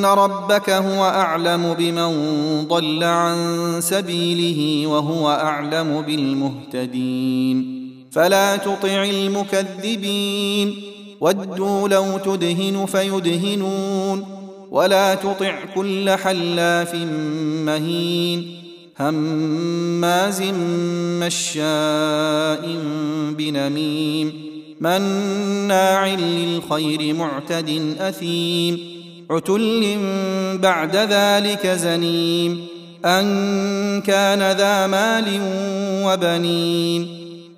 ان ربك هو اعلم بمن ضل عن سبيله وهو اعلم بالمهتدين فلا تطع المكذبين ودوا لو تدهن فيدهنون ولا تطع كل حلاف مهين هماز مشاء بنميم مناع للخير معتد اثيم عتل بعد ذلك زنيم أن كان ذا مال وبنين.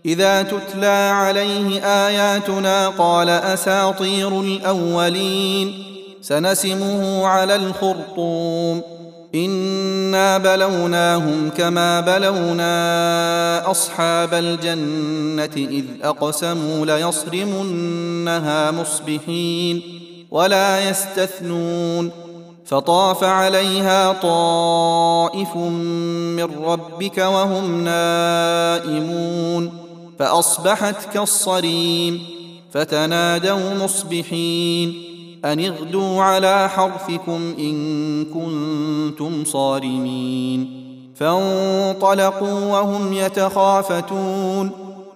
إذا تتلى عليه آياتنا قال أساطير الأولين. سنسمه على الخرطوم. إنا بلوناهم كما بلونا أصحاب الجنة إذ أقسموا ليصرمنها مصبحين. ولا يستثنون فطاف عليها طائف من ربك وهم نائمون فأصبحت كالصريم فتنادوا مصبحين أن اغدوا على حرثكم إن كنتم صارمين فانطلقوا وهم يتخافتون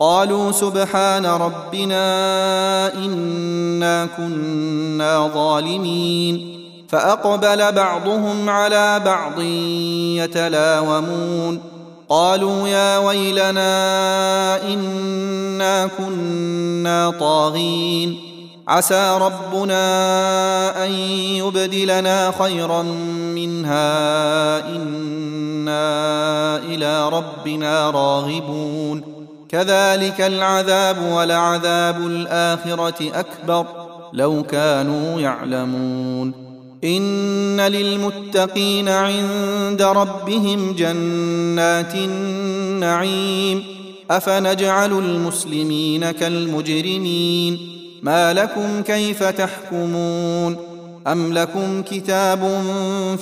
قالوا سبحان ربنا إنا كنا ظالمين. فأقبل بعضهم على بعض يتلاومون. قالوا يا ويلنا إنا كنا طاغين. عسى ربنا أن يبدلنا خيرا منها. إنا إلى ربنا راغبون. كذلك العذاب ولعذاب الآخرة أكبر. لو كانوا يعلمون. إن للمتقين عند ربهم جنات النعيم. أفنجعل المسلمين كالمجرمين. ما لكم كيف تحكمون؟ أم لكم كتاب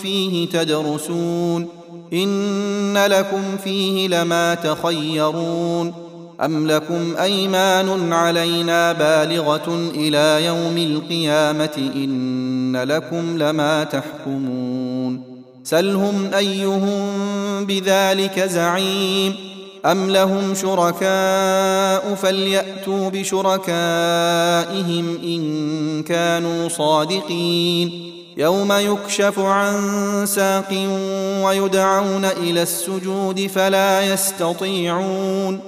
فيه تدرسون؟ إن لكم فيه لما تخيرون. أم لكم أيمان علينا بالغة إلى يوم القيامة إن لكم لما تحكمون سلهم أيهم بذلك زعيم أم لهم شركاء فليأتوا بشركائهم إن كانوا صادقين يوم يكشف عن ساق ويدعون إلى السجود فلا يستطيعون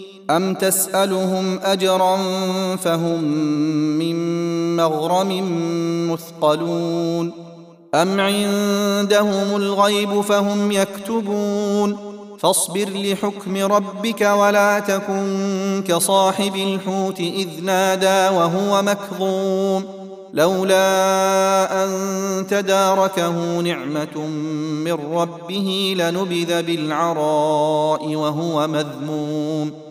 أم تسألهم أجرا فهم من مغرم مثقلون أم عندهم الغيب فهم يكتبون فاصبر لحكم ربك ولا تكن كصاحب الحوت إذ نادى وهو مكظوم لولا أن تداركه نعمة من ربه لنبذ بالعراء وهو مذموم